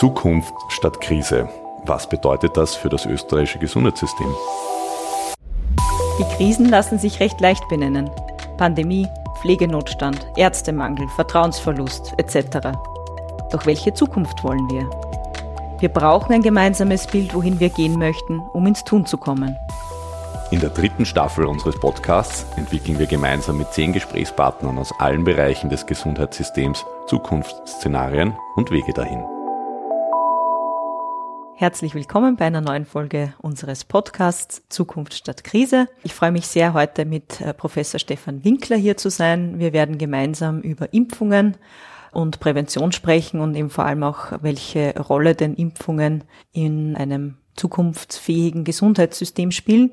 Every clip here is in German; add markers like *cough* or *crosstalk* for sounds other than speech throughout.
Zukunft statt Krise. Was bedeutet das für das österreichische Gesundheitssystem? Die Krisen lassen sich recht leicht benennen. Pandemie, Pflegenotstand, Ärztemangel, Vertrauensverlust etc. Doch welche Zukunft wollen wir? Wir brauchen ein gemeinsames Bild, wohin wir gehen möchten, um ins Tun zu kommen. In der dritten Staffel unseres Podcasts entwickeln wir gemeinsam mit zehn Gesprächspartnern aus allen Bereichen des Gesundheitssystems Zukunftsszenarien und Wege dahin. Herzlich willkommen bei einer neuen Folge unseres Podcasts Zukunft statt Krise. Ich freue mich sehr, heute mit äh, Professor Stefan Winkler hier zu sein. Wir werden gemeinsam über Impfungen und Prävention sprechen und eben vor allem auch, welche Rolle denn Impfungen in einem zukunftsfähigen Gesundheitssystem spielen.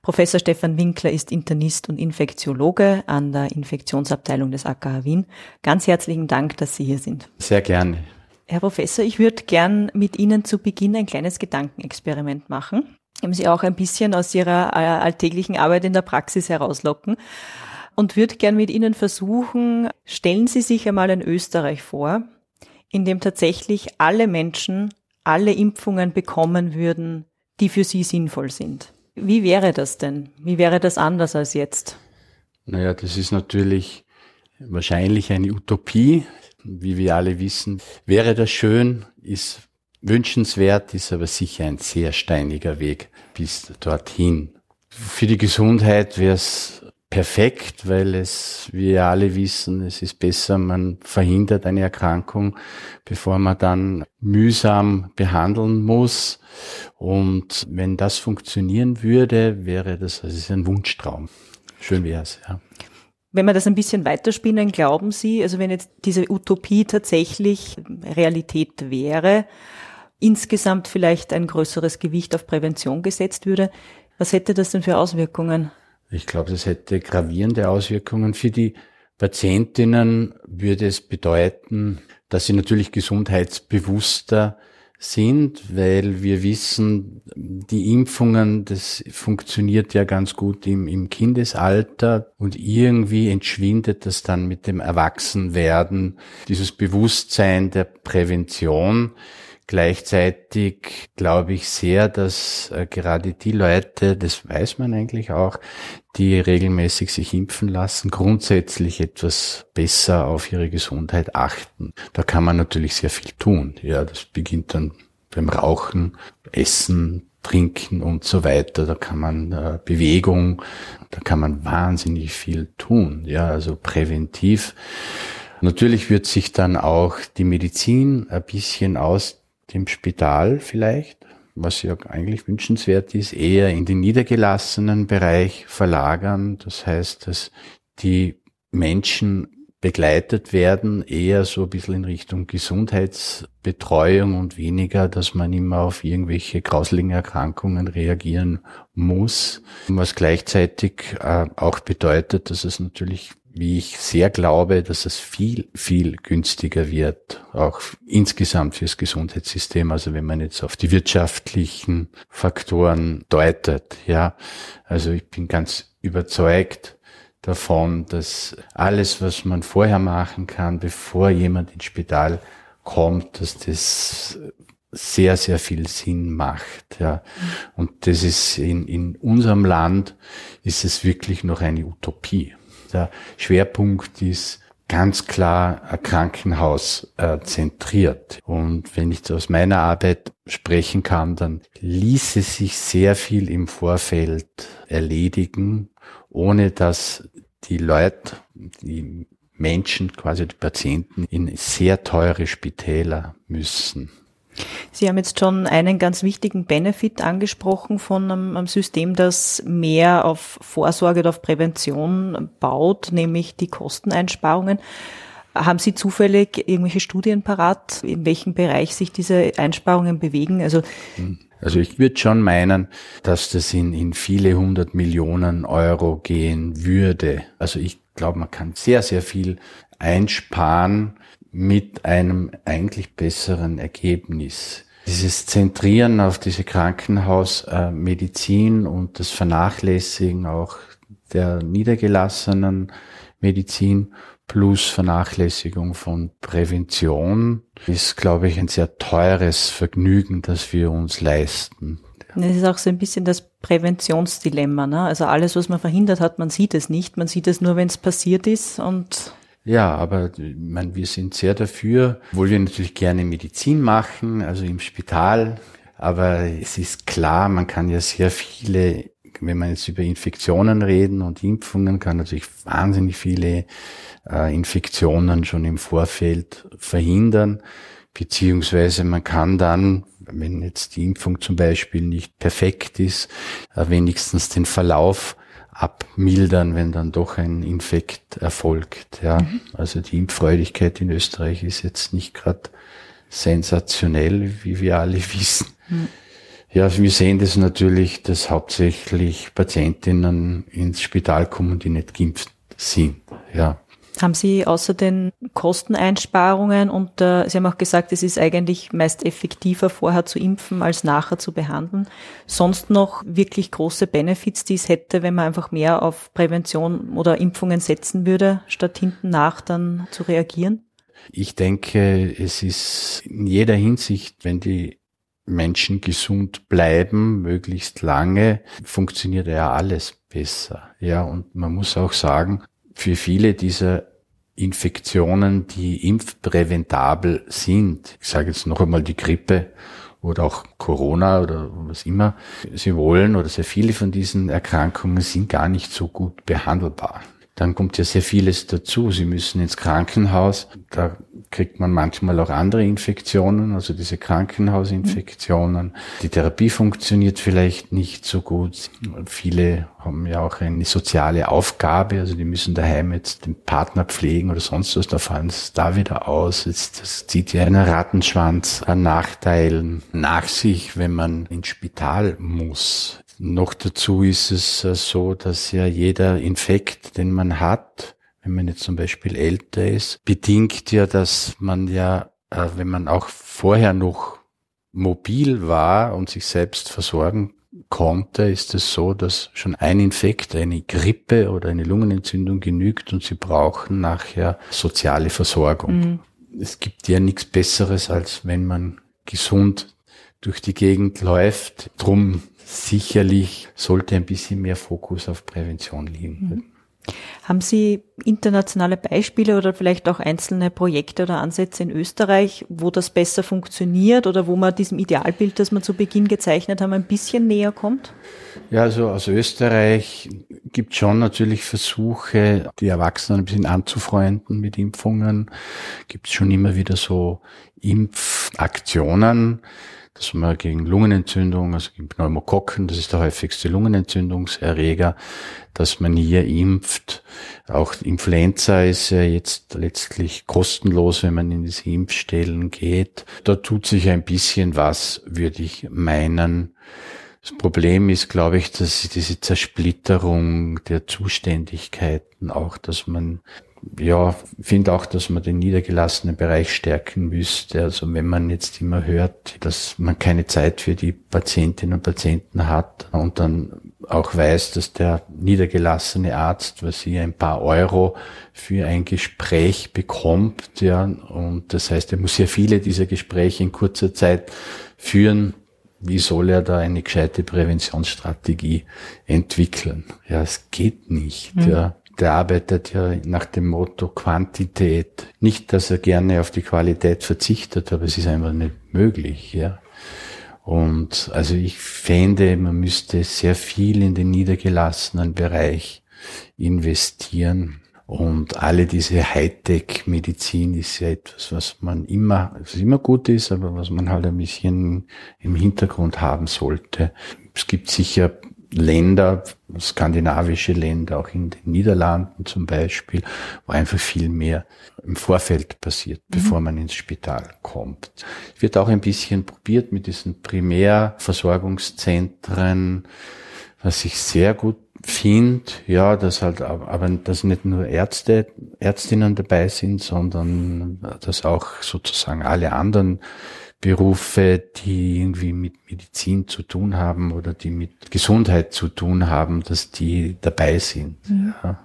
Professor Stefan Winkler ist Internist und Infektiologe an der Infektionsabteilung des AKH Wien. Ganz herzlichen Dank, dass Sie hier sind. Sehr gerne. Herr Professor, ich würde gern mit Ihnen zu Beginn ein kleines Gedankenexperiment machen, um Sie auch ein bisschen aus Ihrer äh, alltäglichen Arbeit in der Praxis herauslocken und würde gern mit Ihnen versuchen, stellen Sie sich einmal in Österreich vor, in dem tatsächlich alle Menschen alle Impfungen bekommen würden, die für Sie sinnvoll sind. Wie wäre das denn? Wie wäre das anders als jetzt? Naja, das ist natürlich wahrscheinlich eine Utopie. Wie wir alle wissen, wäre das schön, ist wünschenswert, ist aber sicher ein sehr steiniger Weg bis dorthin. Für die Gesundheit wäre es perfekt, weil es, wir alle wissen, es ist besser, man verhindert eine Erkrankung, bevor man dann mühsam behandeln muss. Und wenn das funktionieren würde, wäre das, das ist ein Wunschtraum. Schön wäre es, ja. Wenn wir das ein bisschen weiterspinnen, glauben Sie, also wenn jetzt diese Utopie tatsächlich Realität wäre, insgesamt vielleicht ein größeres Gewicht auf Prävention gesetzt würde, was hätte das denn für Auswirkungen? Ich glaube, das hätte gravierende Auswirkungen. Für die Patientinnen würde es bedeuten, dass sie natürlich gesundheitsbewusster sind, weil wir wissen, die Impfungen, das funktioniert ja ganz gut im, im Kindesalter und irgendwie entschwindet das dann mit dem Erwachsenwerden, dieses Bewusstsein der Prävention. Gleichzeitig glaube ich sehr, dass äh, gerade die Leute, das weiß man eigentlich auch, die regelmäßig sich impfen lassen, grundsätzlich etwas besser auf ihre Gesundheit achten. Da kann man natürlich sehr viel tun. Ja, das beginnt dann beim Rauchen, Essen, Trinken und so weiter. Da kann man äh, Bewegung, da kann man wahnsinnig viel tun. Ja, also präventiv. Natürlich wird sich dann auch die Medizin ein bisschen aus dem Spital vielleicht, was ja eigentlich wünschenswert ist, eher in den niedergelassenen Bereich verlagern. Das heißt, dass die Menschen begleitet werden, eher so ein bisschen in Richtung Gesundheitsbetreuung und weniger, dass man immer auf irgendwelche grauseligen Erkrankungen reagieren muss. Was gleichzeitig äh, auch bedeutet, dass es natürlich wie ich sehr glaube, dass es viel, viel günstiger wird, auch insgesamt fürs Gesundheitssystem. Also wenn man jetzt auf die wirtschaftlichen Faktoren deutet, ja. Also ich bin ganz überzeugt davon, dass alles, was man vorher machen kann, bevor jemand ins Spital kommt, dass das sehr, sehr viel Sinn macht, ja. Und das ist in, in unserem Land ist es wirklich noch eine Utopie der Schwerpunkt ist ganz klar Krankenhaus äh, zentriert. Und wenn ich aus meiner Arbeit sprechen kann, dann ließe sich sehr viel im Vorfeld erledigen, ohne dass die Leute, die Menschen, quasi die Patienten, in sehr teure Spitäler müssen. Sie haben jetzt schon einen ganz wichtigen Benefit angesprochen von einem, System, das mehr auf Vorsorge und auf Prävention baut, nämlich die Kosteneinsparungen. Haben Sie zufällig irgendwelche Studien parat, in welchem Bereich sich diese Einsparungen bewegen? Also, also ich würde schon meinen, dass das in, in viele hundert Millionen Euro gehen würde. Also ich glaube, man kann sehr, sehr viel einsparen mit einem eigentlich besseren Ergebnis. Dieses Zentrieren auf diese Krankenhausmedizin und das Vernachlässigen auch der niedergelassenen Medizin plus Vernachlässigung von Prävention ist, glaube ich, ein sehr teures Vergnügen, das wir uns leisten. Das ist auch so ein bisschen das Präventionsdilemma. Ne? Also alles, was man verhindert hat, man sieht es nicht. Man sieht es nur, wenn es passiert ist und ja, aber ich meine, wir sind sehr dafür, obwohl wir natürlich gerne Medizin machen, also im Spital. Aber es ist klar, man kann ja sehr viele, wenn man jetzt über Infektionen reden und Impfungen, kann natürlich wahnsinnig viele äh, Infektionen schon im Vorfeld verhindern. Beziehungsweise man kann dann, wenn jetzt die Impfung zum Beispiel nicht perfekt ist, äh, wenigstens den Verlauf abmildern, wenn dann doch ein Infekt erfolgt. Ja, mhm. also die Impffreudigkeit in Österreich ist jetzt nicht gerade sensationell, wie wir alle *laughs* wissen. Mhm. Ja, wir sehen das natürlich, dass hauptsächlich Patientinnen ins Spital kommen, die nicht geimpft sind. Ja. Haben Sie außer den Kosteneinsparungen und äh, Sie haben auch gesagt, es ist eigentlich meist effektiver, vorher zu impfen, als nachher zu behandeln, sonst noch wirklich große Benefits, die es hätte, wenn man einfach mehr auf Prävention oder Impfungen setzen würde, statt hinten nach dann zu reagieren? Ich denke, es ist in jeder Hinsicht, wenn die Menschen gesund bleiben, möglichst lange, funktioniert ja alles besser. Ja, und man muss auch sagen, für viele dieser Infektionen, die impfpräventabel sind, ich sage jetzt noch einmal die Grippe oder auch Corona oder was immer sie wollen, oder sehr viele von diesen Erkrankungen sind gar nicht so gut behandelbar. Dann kommt ja sehr vieles dazu. Sie müssen ins Krankenhaus. Da kriegt man manchmal auch andere Infektionen, also diese Krankenhausinfektionen. Die Therapie funktioniert vielleicht nicht so gut. Viele haben ja auch eine soziale Aufgabe, also die müssen daheim jetzt den Partner pflegen oder sonst was, da fallen es da wieder aus. Jetzt, das zieht ja einen Rattenschwanz an Nachteilen nach sich, wenn man ins Spital muss. Noch dazu ist es so, dass ja jeder Infekt, den man hat, wenn man jetzt zum Beispiel älter ist, bedingt ja, dass man ja, äh, wenn man auch vorher noch mobil war und sich selbst versorgen konnte, ist es so, dass schon ein Infekt, eine Grippe oder eine Lungenentzündung genügt und sie brauchen nachher soziale Versorgung. Mhm. Es gibt ja nichts Besseres, als wenn man gesund durch die Gegend läuft. Drum sicherlich sollte ein bisschen mehr Fokus auf Prävention liegen. Mhm. Haben Sie internationale Beispiele oder vielleicht auch einzelne Projekte oder Ansätze in Österreich, wo das besser funktioniert oder wo man diesem Idealbild, das man zu Beginn gezeichnet haben, ein bisschen näher kommt? Ja, also aus Österreich gibt schon natürlich Versuche, die Erwachsenen ein bisschen anzufreunden mit Impfungen. Gibt es schon immer wieder so Impfaktionen dass man gegen Lungenentzündung, also gegen Pneumokokken, das ist der häufigste Lungenentzündungserreger, dass man hier impft. Auch Influenza ist ja jetzt letztlich kostenlos, wenn man in diese Impfstellen geht. Da tut sich ein bisschen was, würde ich meinen. Das Problem ist, glaube ich, dass diese Zersplitterung der Zuständigkeiten auch, dass man ja, finde auch, dass man den niedergelassenen Bereich stärken müsste. Also wenn man jetzt immer hört, dass man keine Zeit für die Patientinnen und Patienten hat und dann auch weiß, dass der niedergelassene Arzt, was hier ein paar Euro für ein Gespräch bekommt, ja, und das heißt, er muss ja viele dieser Gespräche in kurzer Zeit führen, wie soll er da eine gescheite Präventionsstrategie entwickeln? Ja, es geht nicht. Mhm. Ja der arbeitet ja nach dem Motto Quantität. Nicht, dass er gerne auf die Qualität verzichtet, aber es ist einfach nicht möglich, ja. Und also ich fände, man müsste sehr viel in den niedergelassenen Bereich investieren. Und alle diese Hightech-Medizin ist ja etwas, was man immer, was immer gut ist, aber was man halt ein bisschen im Hintergrund haben sollte. Es gibt sicher Länder, skandinavische Länder, auch in den Niederlanden zum Beispiel, wo einfach viel mehr im Vorfeld passiert, mhm. bevor man ins Spital kommt. Es wird auch ein bisschen probiert mit diesen Primärversorgungszentren, was ich sehr gut finde, ja, dass halt, aber dass nicht nur Ärzte, Ärztinnen dabei sind, sondern dass auch sozusagen alle anderen Berufe, die irgendwie mit Medizin zu tun haben oder die mit Gesundheit zu tun haben, dass die dabei sind. Mhm. Ja.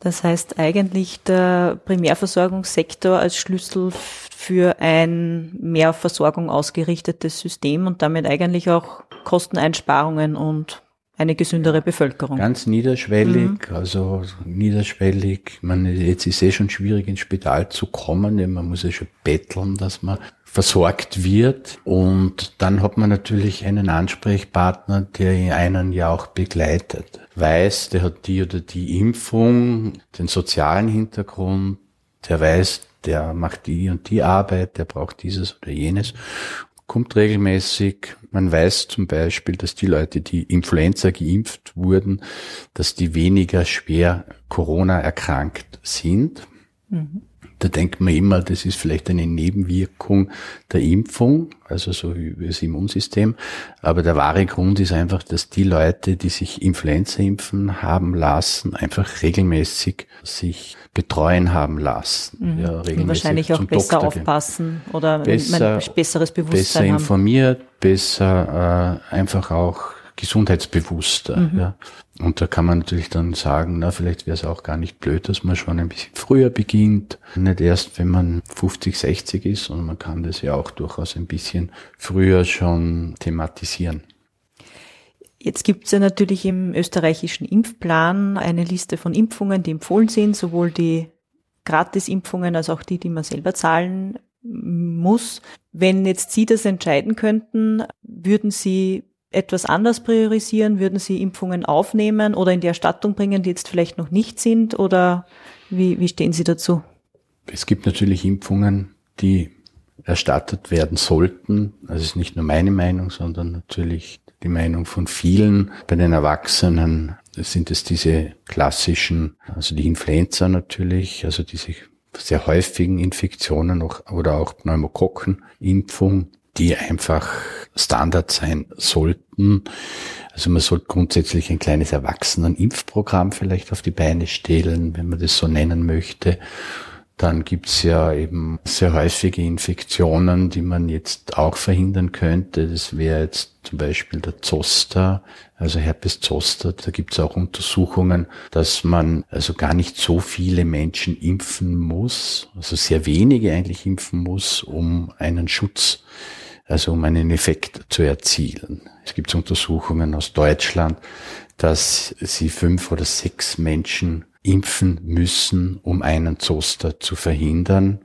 Das heißt eigentlich der Primärversorgungssektor als Schlüssel für ein mehr auf Versorgung ausgerichtetes System und damit eigentlich auch Kosteneinsparungen und eine gesündere Bevölkerung. Ganz niederschwellig, mhm. also niederschwellig. Man, jetzt ist es eh schon schwierig ins Spital zu kommen, denn man muss ja schon betteln, dass man versorgt wird. Und dann hat man natürlich einen Ansprechpartner, der einen ja auch begleitet. Weiß, der hat die oder die Impfung, den sozialen Hintergrund, der weiß, der macht die und die Arbeit, der braucht dieses oder jenes kommt regelmäßig. Man weiß zum Beispiel, dass die Leute, die Influenza geimpft wurden, dass die weniger schwer Corona erkrankt sind. Mhm. Da denkt man immer, das ist vielleicht eine Nebenwirkung der Impfung, also so wie das Immunsystem. Aber der wahre Grund ist einfach, dass die Leute, die sich Influenza impfen haben lassen, einfach regelmäßig sich betreuen haben lassen. Mhm. Ja, regelmäßig wahrscheinlich auch besser Doktor aufpassen oder besser, ein besseres Bewusstsein besser haben. informiert, besser äh, einfach auch gesundheitsbewusster. Mhm. Ja. Und da kann man natürlich dann sagen, na, vielleicht wäre es auch gar nicht blöd, dass man schon ein bisschen früher beginnt. Nicht erst, wenn man 50, 60 ist, sondern man kann das ja auch durchaus ein bisschen früher schon thematisieren. Jetzt gibt es ja natürlich im österreichischen Impfplan eine Liste von Impfungen, die empfohlen sind, sowohl die Gratisimpfungen als auch die, die man selber zahlen muss. Wenn jetzt Sie das entscheiden könnten, würden Sie etwas anders priorisieren? Würden Sie Impfungen aufnehmen oder in die Erstattung bringen, die jetzt vielleicht noch nicht sind? Oder wie, wie stehen Sie dazu? Es gibt natürlich Impfungen, die erstattet werden sollten. Es ist nicht nur meine Meinung, sondern natürlich die Meinung von vielen. Bei den Erwachsenen sind es diese klassischen, also die Influenza natürlich, also diese sehr häufigen Infektionen oder auch Pneumokokkenimpfung, die einfach Standard sein sollten. Also man sollte grundsätzlich ein kleines Erwachsenenimpfprogramm vielleicht auf die Beine stellen, wenn man das so nennen möchte. Dann gibt's ja eben sehr häufige Infektionen, die man jetzt auch verhindern könnte. Das wäre jetzt zum Beispiel der Zoster, also Herpes Zoster. Da gibt's auch Untersuchungen, dass man also gar nicht so viele Menschen impfen muss, also sehr wenige eigentlich impfen muss, um einen Schutz also um einen Effekt zu erzielen. Es gibt Untersuchungen aus Deutschland, dass sie fünf oder sechs Menschen impfen müssen, um einen Zoster zu verhindern.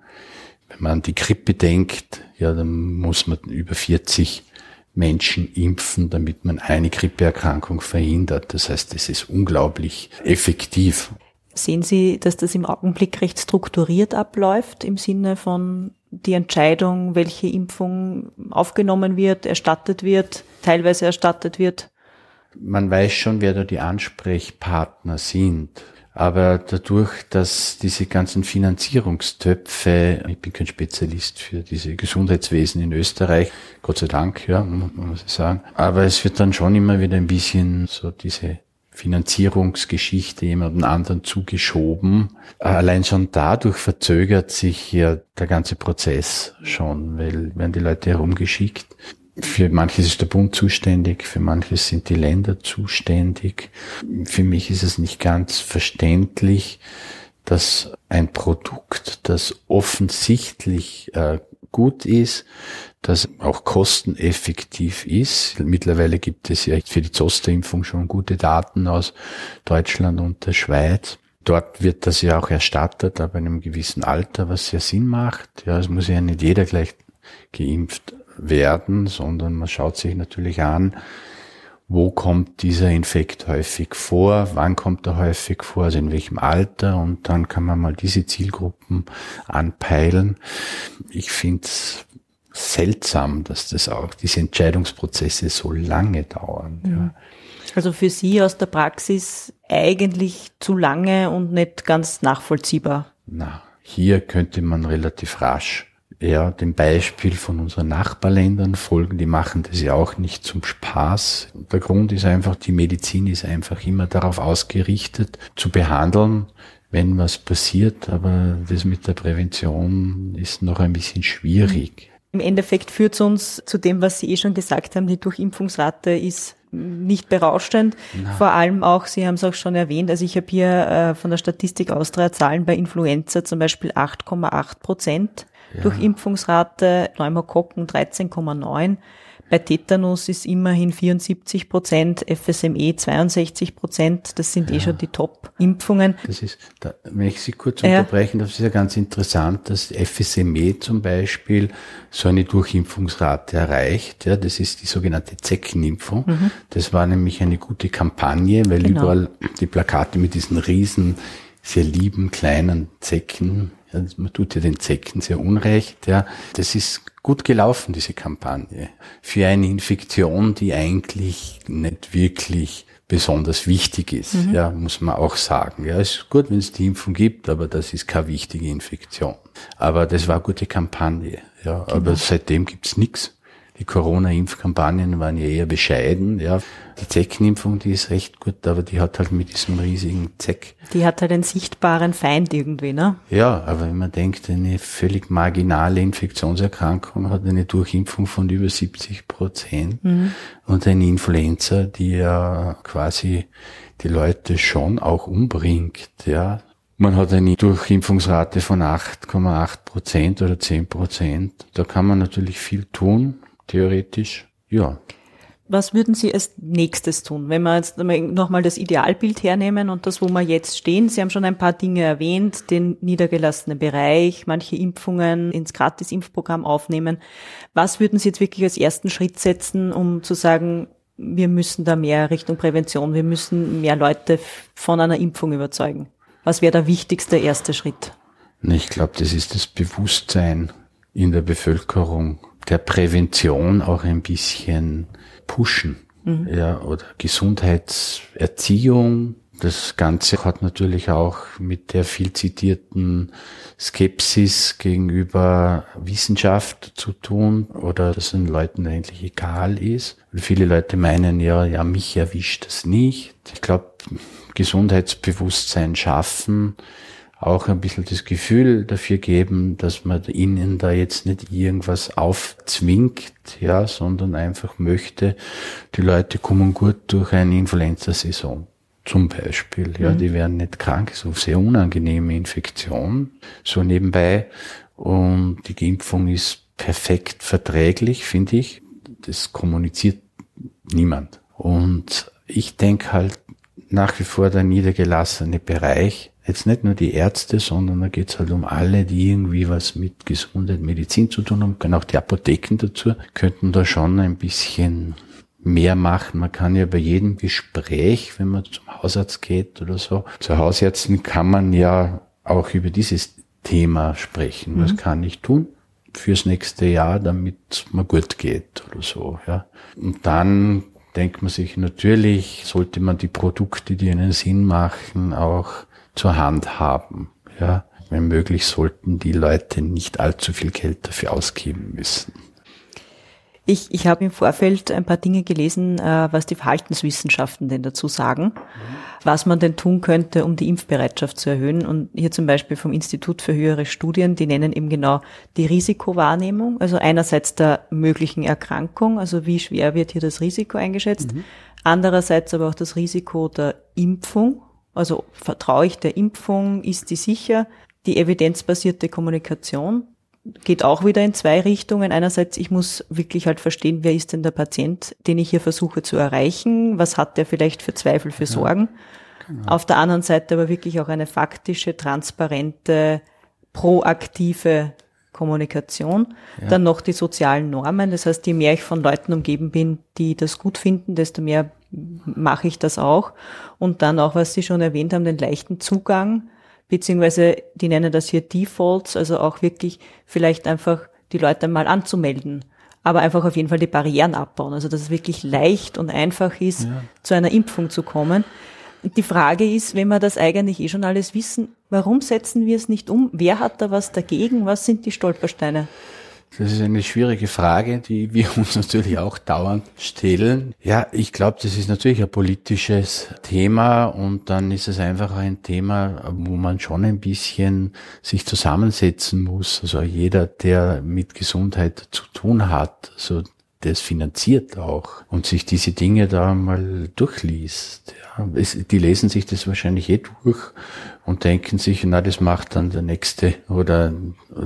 Wenn man an die Grippe denkt, ja, dann muss man über 40 Menschen impfen, damit man eine Grippeerkrankung verhindert. Das heißt, es ist unglaublich effektiv. Sehen Sie, dass das im Augenblick recht strukturiert abläuft im Sinne von die Entscheidung, welche Impfung aufgenommen wird, erstattet wird, teilweise erstattet wird? Man weiß schon, wer da die Ansprechpartner sind. Aber dadurch, dass diese ganzen Finanzierungstöpfe, ich bin kein Spezialist für diese Gesundheitswesen in Österreich, Gott sei Dank, ja, muss ich sagen. Aber es wird dann schon immer wieder ein bisschen so diese Finanzierungsgeschichte jemandem anderen zugeschoben. Allein schon dadurch verzögert sich ja der ganze Prozess schon, weil werden die Leute herumgeschickt. Für manches ist der Bund zuständig, für manches sind die Länder zuständig. Für mich ist es nicht ganz verständlich, dass ein Produkt, das offensichtlich äh, gut ist, das auch kosteneffektiv ist. Mittlerweile gibt es ja für die Zosterimpfung schon gute Daten aus Deutschland und der Schweiz. Dort wird das ja auch erstattet, in einem gewissen Alter, was sehr Sinn macht. Ja, es muss ja nicht jeder gleich geimpft werden, sondern man schaut sich natürlich an, wo kommt dieser Infekt häufig vor, wann kommt er häufig vor, also in welchem Alter und dann kann man mal diese Zielgruppen anpeilen. Ich finde es seltsam, dass das auch, diese Entscheidungsprozesse so lange dauern. Ja. Mhm. Also für Sie aus der Praxis eigentlich zu lange und nicht ganz nachvollziehbar. Na, hier könnte man relativ rasch ja, dem Beispiel von unseren Nachbarländern folgen. Die machen das ja auch nicht zum Spaß. Der Grund ist einfach, die Medizin ist einfach immer darauf ausgerichtet, zu behandeln, wenn was passiert. Aber das mit der Prävention ist noch ein bisschen schwierig. Im Endeffekt führt es uns zu dem, was Sie eh schon gesagt haben, die Durchimpfungsrate ist nicht berauschend. Na. Vor allem auch, Sie haben es auch schon erwähnt, also ich habe hier äh, von der Statistik Austria Zahlen bei Influenza zum Beispiel 8,8 Prozent ja. durch Impfungsrate, Pneumokokken 13,9. Bei Tetanus ist immerhin 74 Prozent, FSME 62 Prozent. Das sind eh ja. eh schon die Top-Impfungen. Das ist, da, wenn ich Sie kurz unterbrechen darf, ist ja ganz interessant, dass FSME zum Beispiel so eine Durchimpfungsrate erreicht. Ja, das ist die sogenannte Zeckenimpfung. Mhm. Das war nämlich eine gute Kampagne, weil genau. überall die Plakate mit diesen riesen, sehr lieben kleinen Zecken ja, man tut ja den Zecken sehr unrecht. Ja. Das ist gut gelaufen, diese Kampagne. Für eine Infektion, die eigentlich nicht wirklich besonders wichtig ist, mhm. ja, muss man auch sagen. Ja, es ist gut, wenn es die Impfung gibt, aber das ist keine wichtige Infektion. Aber das war eine gute Kampagne. Ja, genau. aber seitdem gibt's nichts. Die Corona-Impfkampagnen waren ja eher bescheiden. Ja. Die Zeckenimpfung, die ist recht gut, aber die hat halt mit diesem riesigen Zeck. Die hat halt einen sichtbaren Feind irgendwie, ne? Ja, aber wenn man denkt, eine völlig marginale Infektionserkrankung hat eine Durchimpfung von über 70 Prozent mhm. und eine Influenza, die ja quasi die Leute schon auch umbringt, ja. Man hat eine Durchimpfungsrate von 8,8 Prozent oder 10 Prozent. Da kann man natürlich viel tun theoretisch, ja. Was würden Sie als nächstes tun, wenn wir jetzt nochmal das Idealbild hernehmen und das, wo wir jetzt stehen? Sie haben schon ein paar Dinge erwähnt, den niedergelassenen Bereich, manche Impfungen ins Gratis-Impfprogramm aufnehmen. Was würden Sie jetzt wirklich als ersten Schritt setzen, um zu sagen, wir müssen da mehr Richtung Prävention, wir müssen mehr Leute von einer Impfung überzeugen? Was wäre der wichtigste erste Schritt? Ich glaube, das ist das Bewusstsein in der Bevölkerung der Prävention auch ein bisschen pushen. Mhm. Ja, oder Gesundheitserziehung. Das Ganze hat natürlich auch mit der viel zitierten Skepsis gegenüber Wissenschaft zu tun oder dass den Leuten eigentlich egal ist. Viele Leute meinen ja, ja, mich erwischt das nicht. Ich glaube, Gesundheitsbewusstsein schaffen auch ein bisschen das Gefühl dafür geben, dass man ihnen da jetzt nicht irgendwas aufzwingt, ja, sondern einfach möchte, die Leute kommen gut durch eine Influenza-Saison. Zum Beispiel, ja, mhm. die werden nicht krank, so sehr unangenehme Infektion, so nebenbei. Und die Impfung ist perfekt verträglich, finde ich. Das kommuniziert niemand. Und ich denke halt nach wie vor der niedergelassene Bereich, jetzt nicht nur die Ärzte, sondern da geht es halt um alle, die irgendwie was mit Gesundheit, Medizin zu tun haben, können auch die Apotheken dazu, könnten da schon ein bisschen mehr machen. Man kann ja bei jedem Gespräch, wenn man zum Hausarzt geht oder so, zu Hausärzten kann man ja auch über dieses Thema sprechen. Mhm. Was kann ich tun? fürs nächste Jahr, damit man gut geht oder so, ja. Und dann denkt man sich natürlich, sollte man die Produkte, die einen Sinn machen, auch zur Hand haben. Ja, wenn möglich sollten die Leute nicht allzu viel Geld dafür ausgeben müssen. Ich, ich habe im Vorfeld ein paar Dinge gelesen, äh, was die Verhaltenswissenschaften denn dazu sagen, was man denn tun könnte, um die Impfbereitschaft zu erhöhen. Und hier zum Beispiel vom Institut für höhere Studien, die nennen eben genau die Risikowahrnehmung, also einerseits der möglichen Erkrankung, also wie schwer wird hier das Risiko eingeschätzt, mhm. andererseits aber auch das Risiko der Impfung, also vertraue ich der Impfung, ist die sicher, die evidenzbasierte Kommunikation, geht auch wieder in zwei Richtungen. Einerseits, ich muss wirklich halt verstehen, wer ist denn der Patient, den ich hier versuche zu erreichen? Was hat der vielleicht für Zweifel, für Sorgen? Genau. Auf der anderen Seite aber wirklich auch eine faktische, transparente, proaktive Kommunikation. Ja. Dann noch die sozialen Normen. Das heißt, je mehr ich von Leuten umgeben bin, die das gut finden, desto mehr mache ich das auch. Und dann auch, was Sie schon erwähnt haben, den leichten Zugang beziehungsweise die nennen das hier Defaults, also auch wirklich vielleicht einfach die Leute mal anzumelden, aber einfach auf jeden Fall die Barrieren abbauen, also dass es wirklich leicht und einfach ist, ja. zu einer Impfung zu kommen. Die Frage ist, wenn wir das eigentlich eh schon alles wissen, warum setzen wir es nicht um? Wer hat da was dagegen? Was sind die Stolpersteine? Das ist eine schwierige Frage, die wir *laughs* uns natürlich auch dauernd stellen. Ja, ich glaube, das ist natürlich ein politisches Thema und dann ist es einfach ein Thema, wo man schon ein bisschen sich zusammensetzen muss. Also jeder, der mit Gesundheit zu tun hat, also das finanziert auch und sich diese Dinge da mal durchliest. Ja, es, die lesen sich das wahrscheinlich eh durch und denken sich, na, das macht dann der nächste oder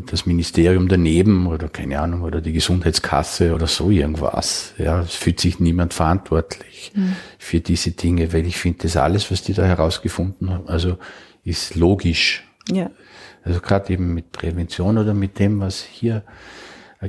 das Ministerium daneben oder keine Ahnung oder die Gesundheitskasse oder so irgendwas. Ja, es fühlt sich niemand verantwortlich mhm. für diese Dinge, weil ich finde, das alles, was die da herausgefunden haben, also ist logisch. Ja. Also gerade eben mit Prävention oder mit dem, was hier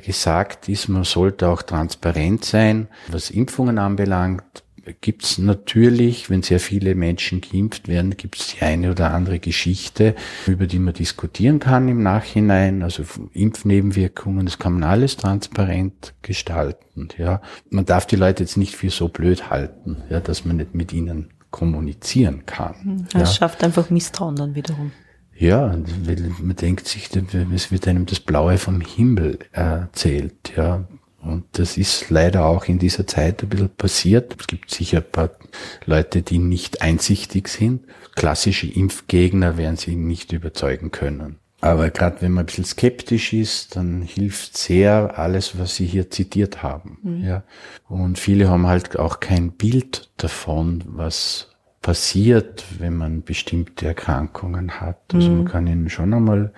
gesagt ist, man sollte auch transparent sein. Was Impfungen anbelangt, gibt es natürlich, wenn sehr viele Menschen geimpft werden, gibt es die eine oder andere Geschichte, über die man diskutieren kann im Nachhinein. Also Impfnebenwirkungen, das kann man alles transparent gestalten. Ja, man darf die Leute jetzt nicht für so blöd halten, ja, dass man nicht mit ihnen kommunizieren kann. Das ja. schafft einfach Misstrauen dann wiederum. Ja, man denkt sich, es wird einem das Blaue vom Himmel erzählt, ja. Und das ist leider auch in dieser Zeit ein bisschen passiert. Es gibt sicher ein paar Leute, die nicht einsichtig sind. Klassische Impfgegner werden sie nicht überzeugen können. Aber gerade wenn man ein bisschen skeptisch ist, dann hilft sehr alles, was Sie hier zitiert haben. Mhm. Ja. Und viele haben halt auch kein Bild davon, was passiert, wenn man bestimmte Erkrankungen hat. Also mhm. man kann ihnen schon einmal,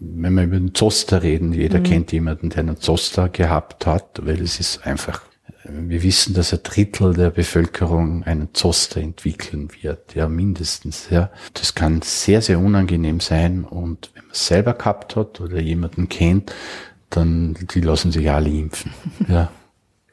wenn wir über den Zoster reden, jeder mhm. kennt jemanden, der einen Zoster gehabt hat, weil es ist einfach, wir wissen, dass ein Drittel der Bevölkerung einen Zoster entwickeln wird, ja, mindestens, ja. Das kann sehr, sehr unangenehm sein und wenn man es selber gehabt hat oder jemanden kennt, dann, die lassen sich alle impfen, *laughs* ja.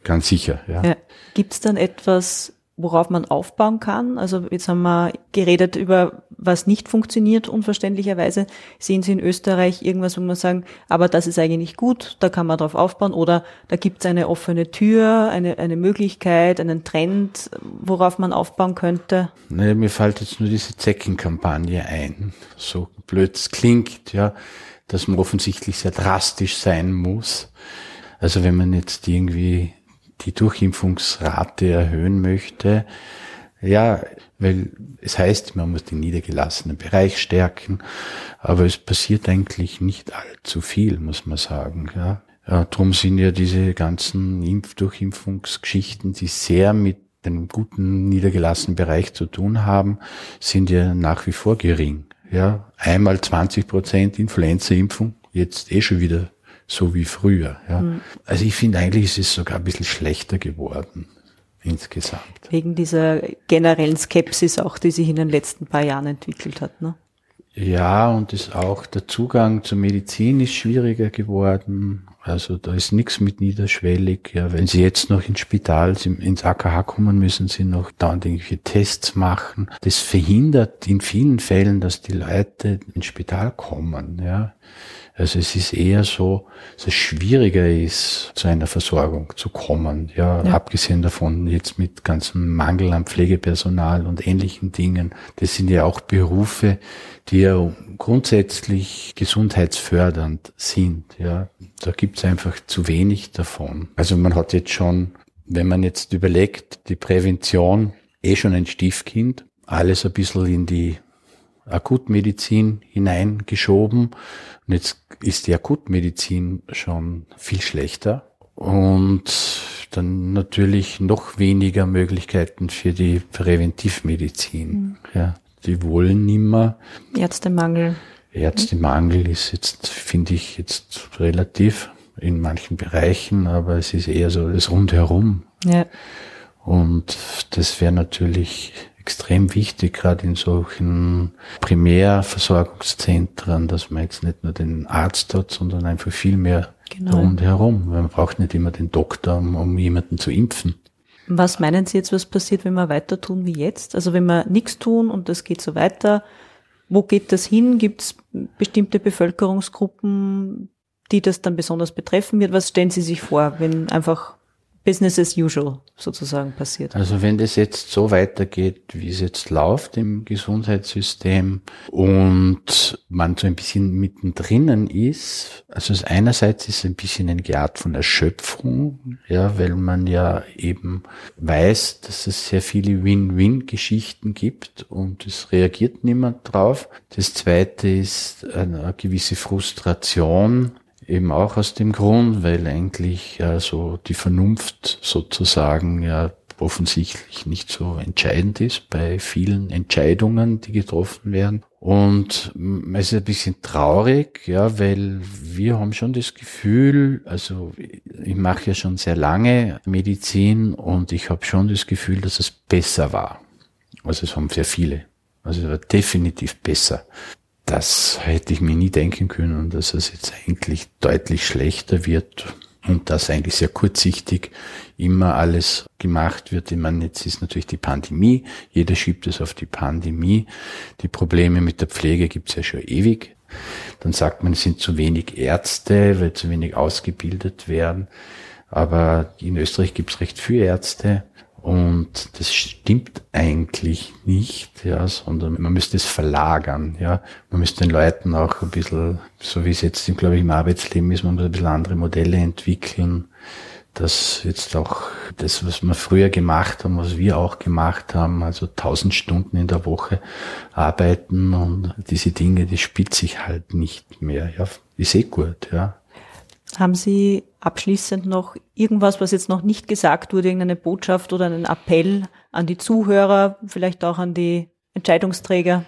Ganz sicher, ja. ja. Gibt es dann etwas, worauf man aufbauen kann. Also jetzt haben wir geredet über, was nicht funktioniert, unverständlicherweise. Sehen Sie in Österreich irgendwas, wo man sagen, aber das ist eigentlich gut, da kann man drauf aufbauen oder da gibt es eine offene Tür, eine, eine Möglichkeit, einen Trend, worauf man aufbauen könnte? Naja, mir fällt jetzt nur diese Zeckenkampagne ein. So blöd es klingt, ja, dass man offensichtlich sehr drastisch sein muss. Also wenn man jetzt irgendwie die Durchimpfungsrate erhöhen möchte. Ja, weil es heißt, man muss den niedergelassenen Bereich stärken, aber es passiert eigentlich nicht allzu viel, muss man sagen. Ja, ja drum sind ja diese ganzen Impf-Durchimpfungsgeschichten, die sehr mit einem guten niedergelassenen Bereich zu tun haben, sind ja nach wie vor gering. Ja, einmal 20 Prozent Influenza-Impfung, jetzt eh schon wieder so wie früher. Ja. Mhm. Also ich finde eigentlich ist es sogar ein bisschen schlechter geworden insgesamt. Wegen dieser generellen Skepsis auch, die sich in den letzten paar Jahren entwickelt hat. Ne? Ja, und ist auch der Zugang zur Medizin ist schwieriger geworden. Also da ist nichts mit niederschwellig. Ja, wenn Sie jetzt noch ins Spital, ins AKH kommen, müssen Sie noch dauernd irgendwelche Tests machen. Das verhindert in vielen Fällen, dass die Leute ins Spital kommen. Ja, also es ist eher so, dass es schwieriger ist, zu einer Versorgung zu kommen. Ja, ja, abgesehen davon jetzt mit ganzem Mangel an Pflegepersonal und ähnlichen Dingen. Das sind ja auch Berufe, die ja grundsätzlich gesundheitsfördernd sind. Ja, da gibt's einfach zu wenig davon. Also man hat jetzt schon, wenn man jetzt überlegt, die Prävention eh schon ein Stiefkind, alles ein bisschen in die Akutmedizin hineingeschoben. Und jetzt ist die Akutmedizin schon viel schlechter und dann natürlich noch weniger Möglichkeiten für die Präventivmedizin. Mhm. Ja, die wollen nimmer. Ärztemangel. Ärztemangel ist jetzt, finde ich, jetzt relativ in manchen Bereichen, aber es ist eher so das Rundherum. Ja. Und das wäre natürlich extrem wichtig, gerade in solchen Primärversorgungszentren, dass man jetzt nicht nur den Arzt hat, sondern einfach viel mehr genau. rundherum. Man braucht nicht immer den Doktor, um, um jemanden zu impfen. Was meinen Sie jetzt, was passiert, wenn wir weiter tun wie jetzt? Also wenn wir nichts tun und das geht so weiter, wo geht das hin? Gibt es bestimmte Bevölkerungsgruppen, die das dann besonders betreffen wird? Was stellen Sie sich vor, wenn einfach Business as usual sozusagen passiert. Also wenn das jetzt so weitergeht, wie es jetzt läuft im Gesundheitssystem und man so ein bisschen mittendrin ist, also einerseits ist ein bisschen eine Art von Erschöpfung, ja, weil man ja eben weiß, dass es sehr viele Win-Win-Geschichten gibt und es reagiert niemand drauf. Das zweite ist eine gewisse Frustration, eben auch aus dem Grund, weil eigentlich ja so die Vernunft sozusagen ja offensichtlich nicht so entscheidend ist bei vielen Entscheidungen, die getroffen werden. Und es ist ein bisschen traurig, ja, weil wir haben schon das Gefühl, also ich mache ja schon sehr lange Medizin und ich habe schon das Gefühl, dass es besser war. Also es haben sehr viele. Also es war definitiv besser. Das hätte ich mir nie denken können, dass es jetzt eigentlich deutlich schlechter wird und dass eigentlich sehr kurzsichtig immer alles gemacht wird. Ich meine, jetzt ist natürlich die Pandemie, jeder schiebt es auf die Pandemie. Die Probleme mit der Pflege gibt's ja schon ewig. Dann sagt man, es sind zu wenig Ärzte, weil zu wenig ausgebildet werden. Aber in Österreich gibt's recht viele Ärzte. Und das stimmt eigentlich nicht, ja, sondern man müsste es verlagern, ja. Man müsste den Leuten auch ein bisschen, so wie es jetzt, glaube ich, im Arbeitsleben ist, man muss ein bisschen andere Modelle entwickeln, dass jetzt auch das, was wir früher gemacht haben, was wir auch gemacht haben, also tausend Stunden in der Woche arbeiten und diese Dinge, die spielt sich halt nicht mehr, ja. Ist eh gut, ja. Haben Sie abschließend noch irgendwas, was jetzt noch nicht gesagt wurde, irgendeine Botschaft oder einen Appell an die Zuhörer, vielleicht auch an die Entscheidungsträger?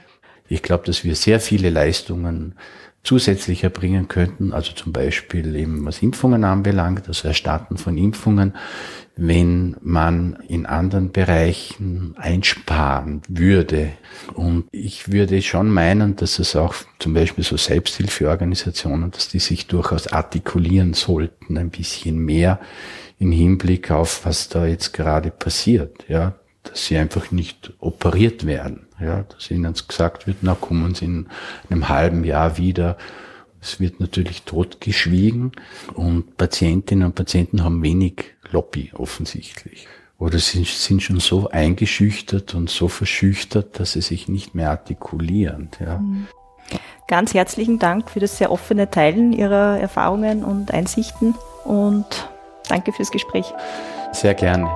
Ich glaube, dass wir sehr viele Leistungen zusätzlich erbringen könnten, also zum Beispiel eben was Impfungen anbelangt, also Erstatten von Impfungen, wenn man in anderen Bereichen einsparen würde. Und ich würde schon meinen, dass es auch zum Beispiel so Selbsthilfeorganisationen, dass die sich durchaus artikulieren sollten, ein bisschen mehr im Hinblick auf, was da jetzt gerade passiert, ja, dass sie einfach nicht operiert werden, ja, dass ihnen gesagt wird, na kommen sie in einem halben Jahr wieder. Es wird natürlich totgeschwiegen und Patientinnen und Patienten haben wenig Lobby offensichtlich. Oder sind, sind schon so eingeschüchtert und so verschüchtert, dass sie sich nicht mehr artikulieren. Ja. Mhm. Ganz herzlichen Dank für das sehr offene Teilen Ihrer Erfahrungen und Einsichten und danke fürs Gespräch. Sehr gerne.